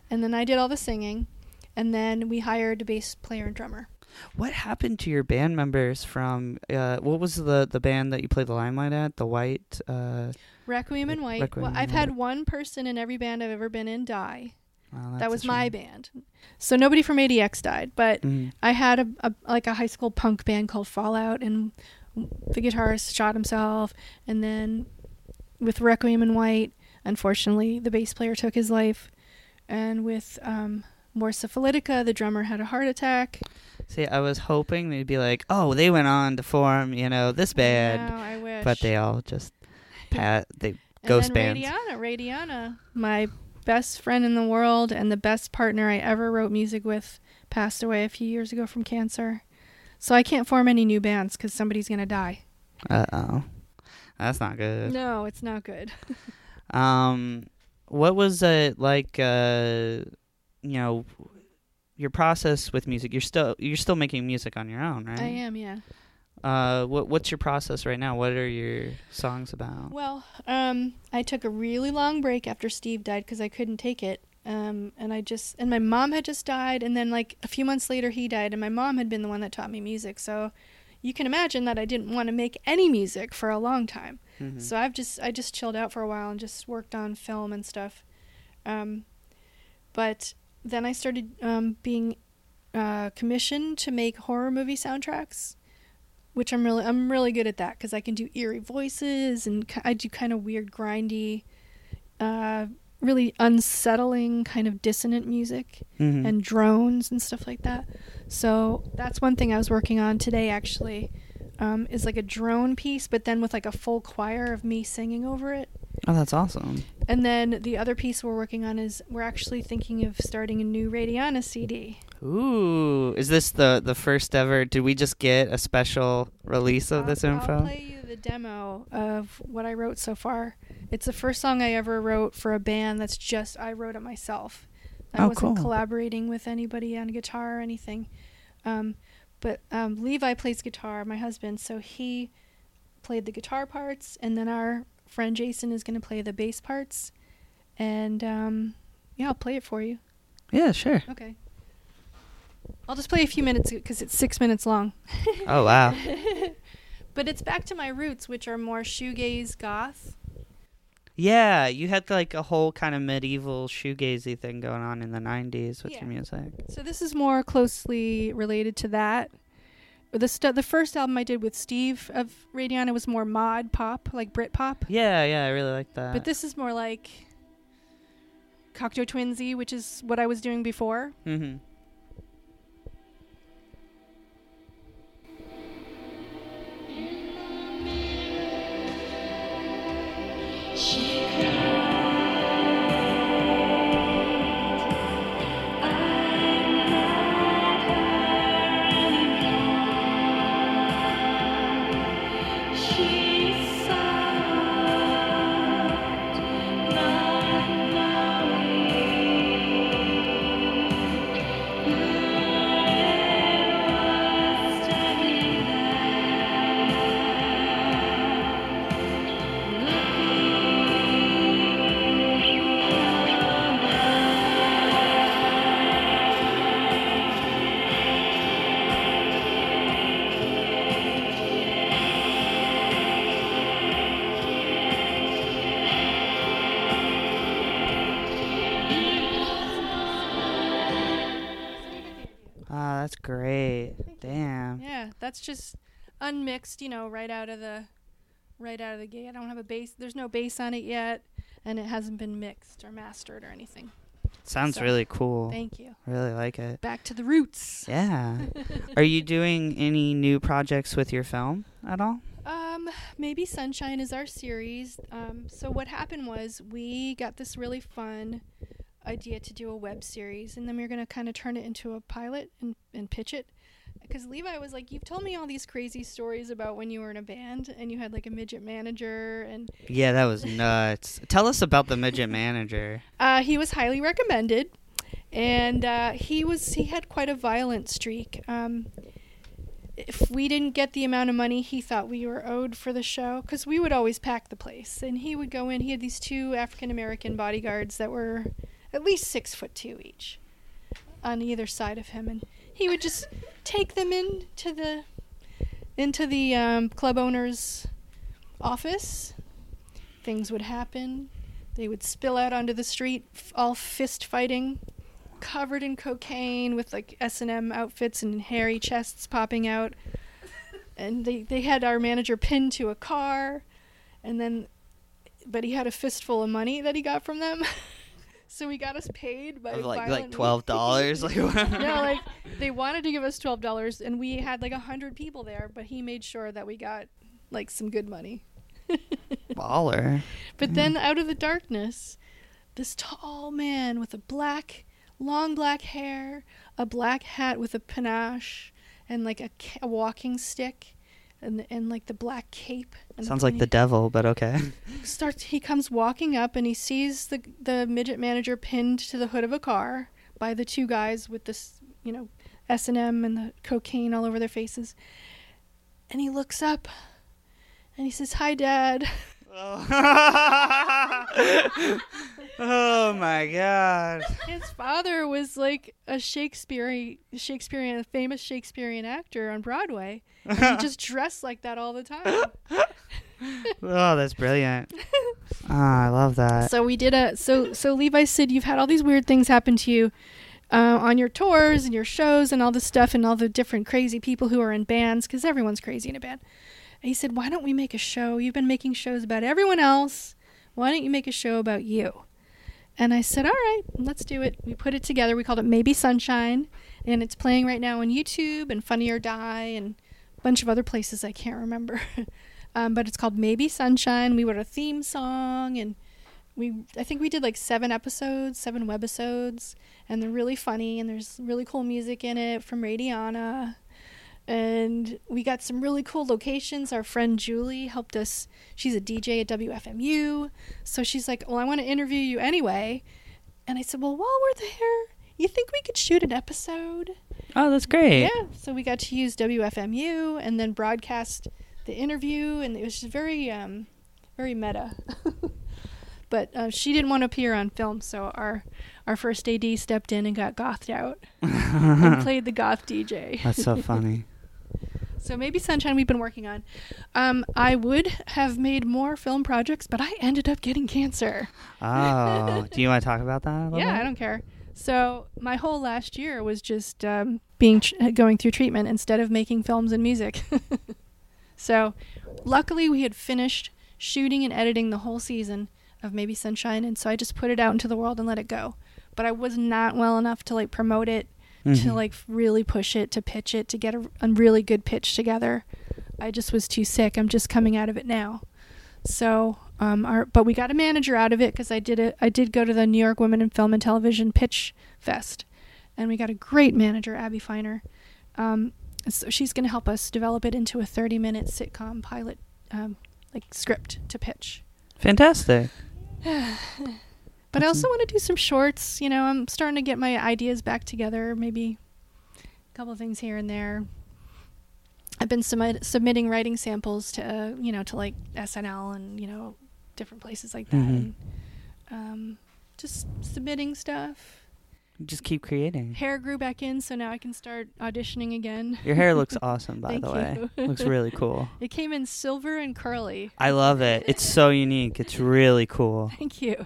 And then I did all the singing. And then we hired a bass player and drummer. What happened to your band members from? Uh, what was the the band that you played the limelight at? The White. Uh, Requiem in White. Requiem well, I've had one person in every band I've ever been in die. Wow, that was my band. So nobody from ADX died, but Mhm. I had a, a like a high school punk band called Fallout, and the guitarist shot himself, and then with Requiem in White, unfortunately, the bass player took his life, and with um, Mors Syphilitica, the drummer had a heart attack. See, I was hoping they'd be like, oh, they went on to form, you know, this band, know, I wish. but they all just pat they ghost bands. Radiana, Radiana, my best friend in the world and the best partner I ever wrote music with, passed away a few years ago from cancer. So I can't form any new bands because somebody's gonna die. Uh oh, That's not good. No, it's not good. Um, what was it like? Uh, you know, your process with music. You're still you're still making music on your own, right? I am, yeah. Uh, what what's your process right now? What are your songs about? Well, um, I took a really long break after Steve died because I couldn't take it. Um, and I just and my mom had just died, and then like a few months later he died, and my mom had been the one that taught me music. So you can imagine that I didn't want to make any music for a long time. Mhm. So I've just I just chilled out for a while and just worked on film and stuff. Um, but then I started um, being uh, commissioned to make horror movie soundtracks, which I'm really I'm really good at that because I can do eerie voices and I do kind of weird grindy, uh, really unsettling kind of dissonant music Mhm. and drones and stuff like that. So that's one thing I was working on today actually. Um, is like a drone piece, but then with like a full choir of me singing over it. Oh, that's awesome. And then the other piece we're working on is we're actually thinking of starting a new Radiana CD. Ooh, is this the the first ever? Did we just get a special release of this info? I'll info? play you the demo of what I wrote so far. It's the first song I ever wrote for a band that's just I wrote it myself. I Oh, wasn't cool. collaborating with anybody on guitar or anything. Um, but um, Levi plays guitar, my husband, so he played the guitar parts, and then our friend Jason is going to play the bass parts. And um, yeah, I'll play it for you. Yeah, sure. Okay. I'll just play a few minutes because it's six minutes long. Oh, wow. but it's back to my roots, which are more shoegaze goth. Yeah, you had like a whole kind of medieval shoegazy thing going on in the '90s with Yeah. your music. So this is more closely related to that. The stu- the first album I did with Steve of Radiana was more mod pop, like Brit pop. Yeah, yeah, I really like that. But this is more like Cocteau Twinsy, which is what I was doing before. Mm-hmm. Ah, that's just unmixed, you know, right out of the right out of the gate. I don't have a bass. There's no bass on it yet, and it hasn't been mixed or mastered or anything. Sounds So, really cool. Thank you. Really like it. Back to the roots. Yeah. Are you doing any new projects with your film at all? Um, maybe Sunshine is our series. Um, so what happened was we got this really fun idea to do a web series, and then we were gonna kind of turn it into a pilot and and pitch it. Because Levi was like, "You've told me all these crazy stories about when you were in a band and you had like a midget manager, and Yeah, that was nuts. Tell us about the midget manager. uh, he was highly recommended, and uh, he was he had quite a violent streak. Um, if we didn't get the amount of money he thought we were owed for the show, because we would always pack the place, and he would go in. He had these two African American bodyguards that were at least six foot two each on either side of him, and he would just take them into the into the um, club owner's office. Things would happen. They would spill out onto the street, all fist fighting, covered in cocaine, with like S and M outfits and hairy chests popping out. And they they had our manager pinned to a car, and then, but he had a fistful of money that he got from them. So we got us paid by like- like $12? Like, what? no, like they wanted to give us twelve dollars, and we had like a hundred people there, but he made sure that we got like some good money. Baller. But mm. then out of the darkness, this tall man with a black, long black hair, a black hat with a panache, and like a, ca- a walking stick, and and like the black cape. And Sounds like the devil, but okay. starts he comes walking up and he sees the the midget manager pinned to the hood of a car by the two guys with this you know S&M and the cocaine all over their faces and he looks up and he says hi dad oh my god. his father was like a Shakespearean Shakespearean a famous Shakespearean actor on Broadway and he just dressed like that all the time Oh, that's brilliant. Ah, I love that. So we did a so so Levi said you've had all these weird things happen to you uh, on your tours and your shows and all this stuff and all the different crazy people who are in bands because everyone's crazy in a band. He said, "Why don't we make a show? You've been making shows about everyone else. Why don't you make a show about you?" And I said, "All right, let's do it." We put it together. We called it Maybe Sunshine, and it's playing right now on YouTube and Funny or Die and a bunch of other places I can't remember. um, but it's called Maybe Sunshine. We wrote a theme song and we I think we did like seven episodes, seven webisodes, and they're really funny and there's really cool music in it from Radiana. And we got some really cool locations. Our friend Julie helped us. She's a DJ at WFMU. So she's like, Well, I want to interview you anyway. And I said, Well, while we're there, you think we could shoot an episode? Oh, that's great. Yeah. So we got to use WFMU and then broadcast the interview, and it was just very, um, very meta. but uh, she didn't want to appear on film, so our our first AD stepped in and got gothed out and played the goth DJ. That's so funny. So maybe Sunshine we've been working on. Um, I would have made more film projects, but I ended up getting cancer. Oh, do you want to talk about that? A little Yeah, bit? I don't care. So my whole last year was just um, being tr- going through treatment instead of making films and music. so luckily we had finished shooting and editing the whole season of Maybe Sunshine, and so I just put it out into the world and let it go. But I was not well enough to like promote it, to Mhm. like really push it, to pitch it, to get a, a really good pitch together. I just was too sick. I'm just coming out of it now. So, um, our but we got a manager out of it because I did it. I did go to the New York Women in Film and Television Pitch Fest, and we got a great manager, Abby Feiner. Um, so she's going to help us develop it into a 30-minute sitcom pilot, um, like script to pitch. Fantastic. But I also want to do some shorts. You know, I'm starting to get my ideas back together. Maybe a couple of things here and there. I've been submit- submitting writing samples to, uh, you know, to like SNL and you know, different places like that. Mhm. And, um, just submitting stuff. Just keep creating. Hair grew back in, so now I can start auditioning again. Your hair looks awesome, by the way. looks really cool. It came in silver and curly. I love it. It's so unique. It's really cool. Thank you.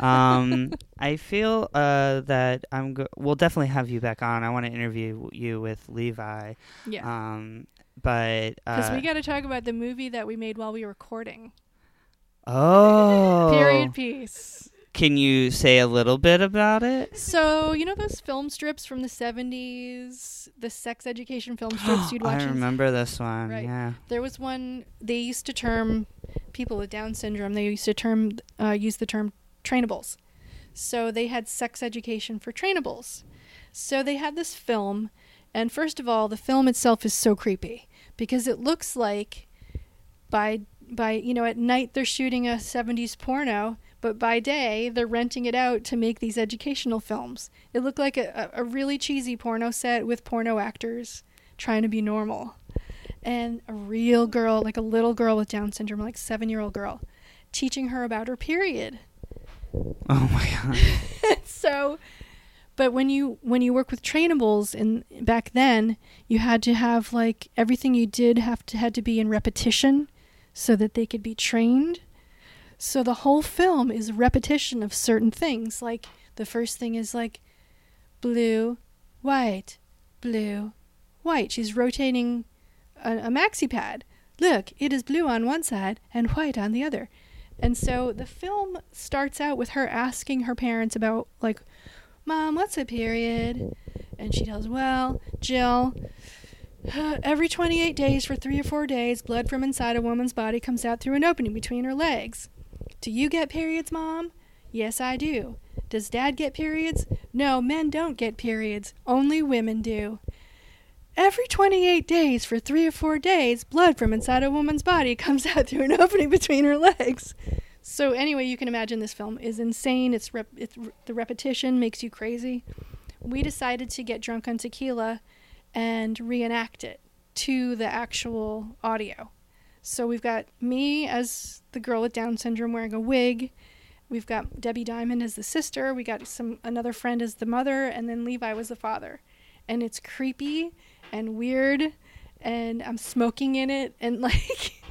Um, I feel uh, that I'm. Go- we'll definitely have you back on. I want to interview you with Levi. Yeah. Um, but Because uh, we got to talk about the movie that we made while we were recording. oh, Period piece. Can you say a little bit about it? So you know those film strips from the seventies, the sex education film strips you'd watch. I in- remember this one. Right. Yeah. There was one they used to term people with Down syndrome. They used to term uh, use the term trainables. So they had sex education for trainables. So they had this film, and first of all, the film itself is so creepy because it looks like by by you know at night they're shooting a 70s porno but by day they're renting it out to make these educational films it looked like a, a really cheesy porno set with porno actors trying to be normal and a real girl like a little girl with down syndrome like seven year old girl teaching her about her period Oh my god. so but when you when you work with trainables and back then you had to have like everything you did have to had to be in repetition so that they could be trained. So the whole film is repetition of certain things. Like the first thing is like blue white blue white. She's rotating a, a maxi pad. Look it is blue on one side and white on the other and so the film starts out with her asking her parents about like Mom, what's a period? And she tells, Well, Jill, every 28 days for three or four days, blood from inside a woman's body comes out through an opening between her legs. Do you get periods, Mom? Yes, I do. Does Dad get periods? No, men don't get periods. Only women do. Every 28 days for three or four days, blood from inside a woman's body comes out through an opening between her legs. So anyway, you can imagine this film is insane. It's, rep- it's the repetition makes you crazy. We decided to get drunk on tequila and reenact it to the actual audio. So we've got me as the girl with Down syndrome wearing a wig. We've got Debbie Diamond as the sister. We got some another friend as the mother, and then Levi was the father. And it's creepy and weird, and I'm smoking in it, and like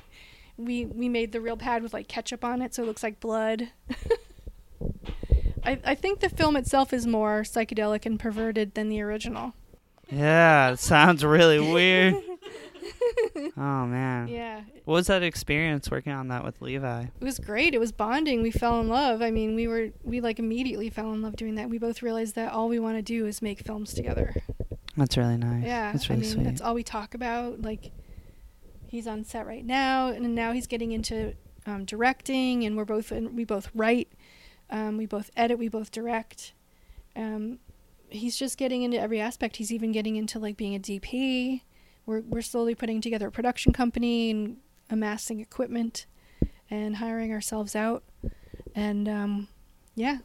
we we made the real pad with like ketchup on it, so it looks like blood. I I think the film itself is more psychedelic and perverted than the original. Yeah, it sounds really weird. oh man. Yeah. What was that experience working on that with Levi? It was great. It was bonding. We fell in love. I mean, we were we like immediately fell in love doing that. We both realized that all we want to do is make films together. That's really nice. Yeah. That's really I mean, sweet. that's all we talk about. Like he's on set right now and now he's getting into um, directing and we're both and we both write. Um, we both edit, we both direct. Um, he's just getting into every aspect. He's even getting into like being a DP. We're we're slowly putting together a production company and amassing equipment and hiring ourselves out. And um, yeah,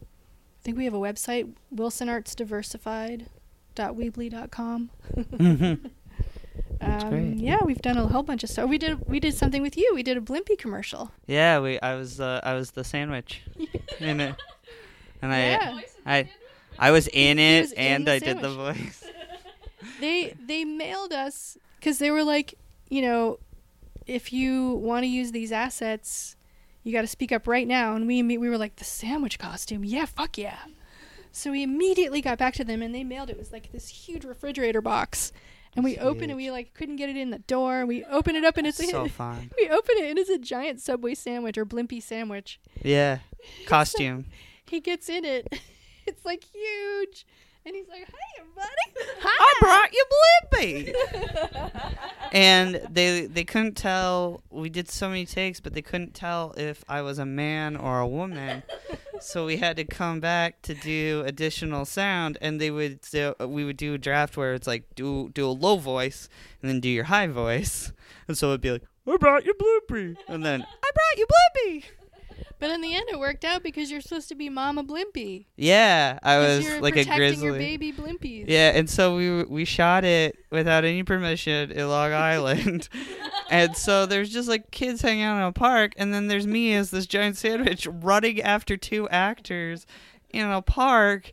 I think we have a website, wilsonartsdiversified.weebly.com. Mhm. That's Um, great. yeah, we've done a whole bunch of stuff. We did we did something with you. We did a Blimpie commercial. Yeah, we. I was. Uh, I was the sandwich in it, and I. Yeah. I. I was in it, was and the I did the voice. they they mailed us because they were like, you know, if you want to use these assets, you got to speak up right now. And we we were like, the sandwich costume, yeah, fuck yeah. So we immediately got back to them, and they mailed it. It was like this huge refrigerator box, and we opened it. We like couldn't get it in the door. We open it up, and it's So fun. We open it, and it's a giant Subway sandwich or Blimpie sandwich. Yeah, costume. He gets in it. It's like huge. And he's like, "Hey, buddy! I brought you Blimpie." and they they couldn't tell. We did so many takes, but they couldn't tell if I was a man or a woman. so we had to come back to do additional sound, and they would do, we would do a draft where it's like do do a low voice and then do your high voice, and so it'd be like I brought you Blimpie, and then I brought you Blimpie. But in the end, it worked out because you're supposed to be Mama Blimpie. Yeah, I was like a grizzly. your baby Blimpies. Yeah, and so we we shot it without any permission in Long Island, and so there's just like kids hanging out in a park, and then there's me as this giant sandwich running after two actors in a park,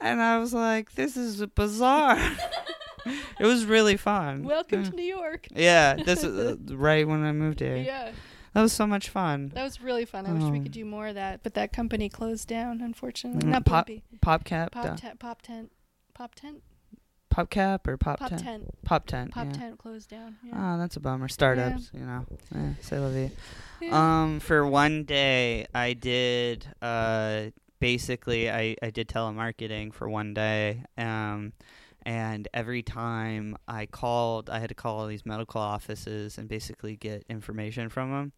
and I was like, this is bizarre. it was really fun. Welcome yeah. to New York. Yeah, this is uh, right when I moved here. Yeah. That was so much fun. That was really fun. I wish we could do more of that, but that company closed down, unfortunately. Mm, Not pop, Blimpie. PopCap, Pop down. tent. Pop tent. Pop tent. PopCap or Pop, Pop Tent? Tent. Pop Tent. Pop yeah. tent closed down. Yeah. Oh, that's a bummer. Startups, you know. Eh, say la vie. Yeah. Um, for one day, I did. Uh, basically, I I did telemarketing for one day. Um, and every time I called, I had to call all these medical offices and basically get information from them.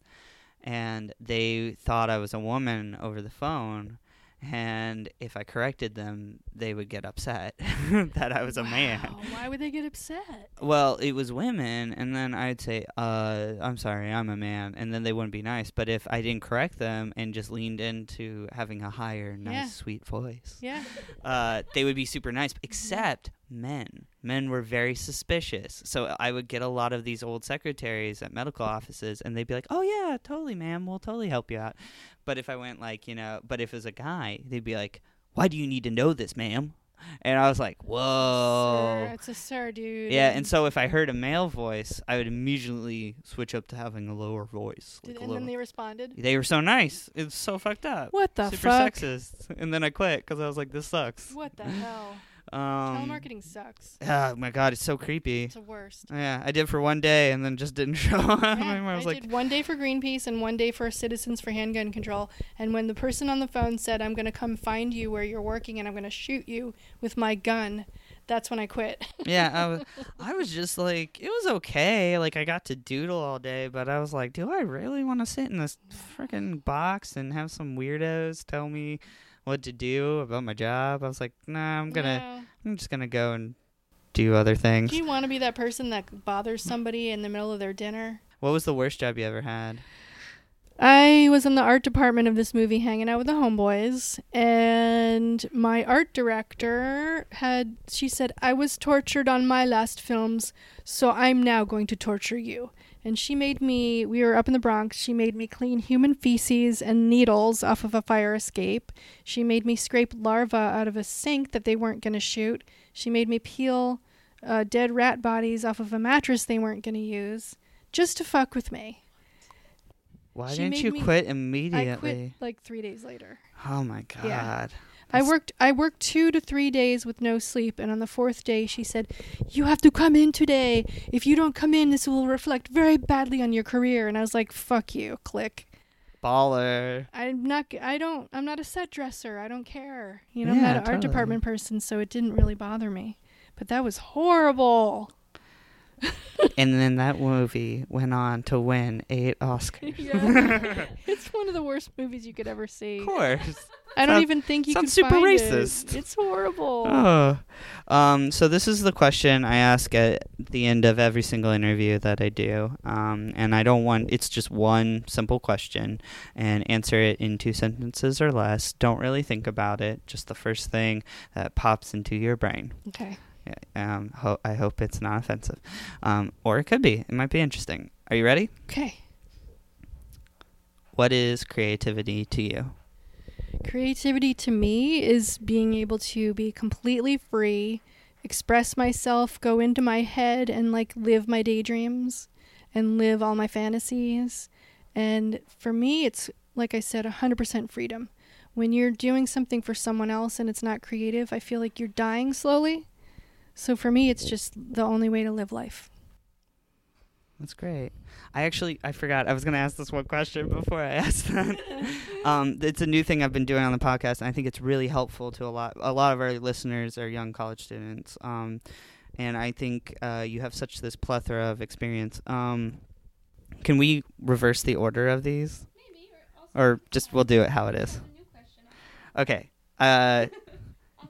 And they thought I was a woman over the phone. And if I corrected them, they would get upset that I was a man. Why would they get upset? Well, it was women, and then I'd say, uh, I'm sorry, I'm a man, and then they wouldn't be nice. But if I didn't correct them and just leaned into having a higher, nice, Yeah. sweet voice, Yeah. uh, they would be super nice. Except men. Men were very suspicious. So I would get a lot of these old secretaries at medical offices, and they'd be like, oh, yeah, totally, ma'am, we'll totally help you out. But if I went, like, you know, but if it was a guy, they'd be like, why do you need to know this, ma'am? And I was like, whoa. Sir, it's a sir, dude. Yeah, and so if I heard a male voice, I would immediately switch up to having a lower voice. Like a and then they responded. They were so nice. It's so fucked up. What the Super fuck? sexist. And then I quit because I was like, this sucks. What the hell? Um, Telemarketing sucks. Oh my god, it's so creepy. It's the worst. Yeah, I did for one day and then just didn't show up. Yeah. I I was like, did one day for Greenpeace and one day for Citizens for Handgun Control. And when the person on the phone said, "I'm going to come find you where you're working and I'm going to shoot you with my gun," that's when I quit. yeah, I was, I was just like, it was okay. Like I got to doodle all day, but I was like, do I really want to sit in this freaking box and have some weirdos tell me what to do about my job? I was like, nah, I'm gonna, No. I'm just gonna go and do other things. Do you want to be that person that bothers somebody in the middle of their dinner? What was the worst job you ever had? I was in the art department of this movie hanging out with the homeboys and my art director had she said I was tortured on my last films so I'm now going to torture you. And she made me we were up in the Bronx, she made me clean human feces and needles off of a fire escape. She made me scrape larvae out of a sink that they weren't going to shoot. She made me peel uh, dead rat bodies off of a mattress they weren't going to use just to fuck with me. Why She didn't you me- quit I immediately? quit like 3 days later. Oh my god. Yeah. I worked I worked 2 to 3 days with no sleep and on the 4th day she said, "You have to come in today. If you don't come in, this will reflect very badly on your career." And I was like, "Fuck you." Click. Baller. I'm not I don't I'm not a set dresser. I don't care. You know, Yeah, I'm not an art department person, so it didn't really bother me. But that was horrible. and then that movie went on to win eight Oscars. Yeah. it's one of the worst movies you could ever see. Of course. I don't Sounds- even think you sounds could super find racist. It. It's horrible. Oh. Um, so this is the question I ask at the end of every single interview that I do. Um, and I don't want it's just one simple question and answer it in two sentences or less. Don't really think about it. Just the first thing that pops into your brain. Okay. Yeah, Um, ho- I hope it's not offensive. Um, or it could be. It might be interesting. Are you ready? Okay. What is creativity to you? Creativity to me is being able to be completely free, express myself, go into my head and like live my daydreams and live all my fantasies. And for me, it's like I said, 100% freedom. When you're doing something for someone else and it's not creative, I feel like you're dying slowly. So for me, it's just the only way to live life. That's great. I actually I forgot I was going to ask this one question before I asked that. um, it's a new thing I've been doing on the podcast, and I think it's really helpful to a lot. A lot of our listeners are young college students, um, and I think uh, you have such this plethora of experience. Um, can we reverse the order of these, or just we'll do it how it is? Okay. Uh,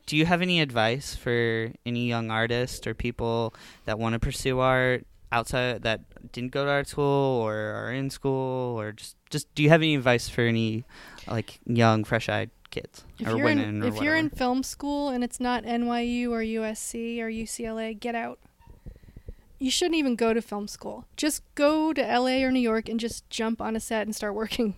do you have any advice for any young artist or people that want to pursue art outside that didn't go to art school or are in school or just just do you have any advice for any like young fresh-eyed kids If or women in, or if you're in film school and it's not NYU or USC or UCLA, get out. You shouldn't even go to film school. Just go to LA or New York and just jump on a set and start working.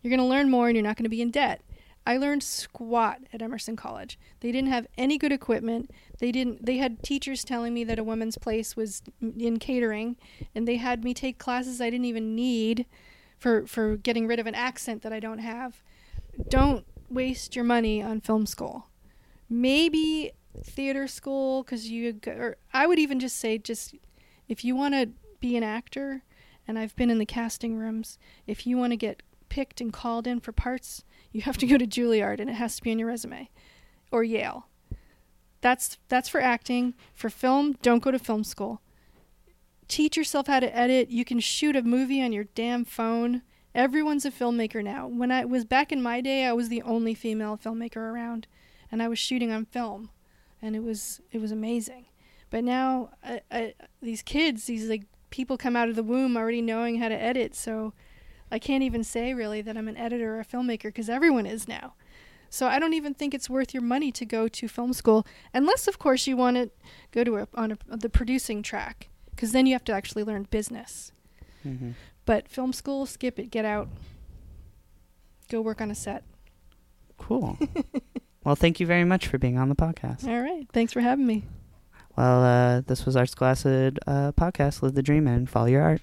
You're going to learn more and you're not going to be in debt. I learned squat at Emerson College. They didn't have any good equipment. They didn't they had teachers telling me that a woman's place was in catering and they had me take classes I didn't even need for for getting rid of an accent that I don't have. Don't waste your money on film school. Maybe theater school cuz you or I would even just say just if you want to be an actor and I've been in the casting rooms, if you want to get picked and called in for parts, you have to go to Juilliard and it has to be on your resume or Yale. That's that's for acting. For film, don't go to film school. Teach yourself how to edit. You can shoot a movie on your damn phone. Everyone's a filmmaker now. When I was back in my day, I was the only female filmmaker around and I was shooting on film and it was it was amazing. But now I, I, these kids, these like people come out of the womb already knowing how to edit, so I can't even say really that I'm an editor or a filmmaker because everyone is now. So I don't even think it's worth your money to go to film school, unless of course you want to go to a, on a, the producing track, because then you have to actually learn business. Mhm. But film school, skip it, get out, go work on a set. cool well thank you very much for being on the podcast All right, thanks for having me. well uh, this was arts class uh, podcast live the dream and follow your art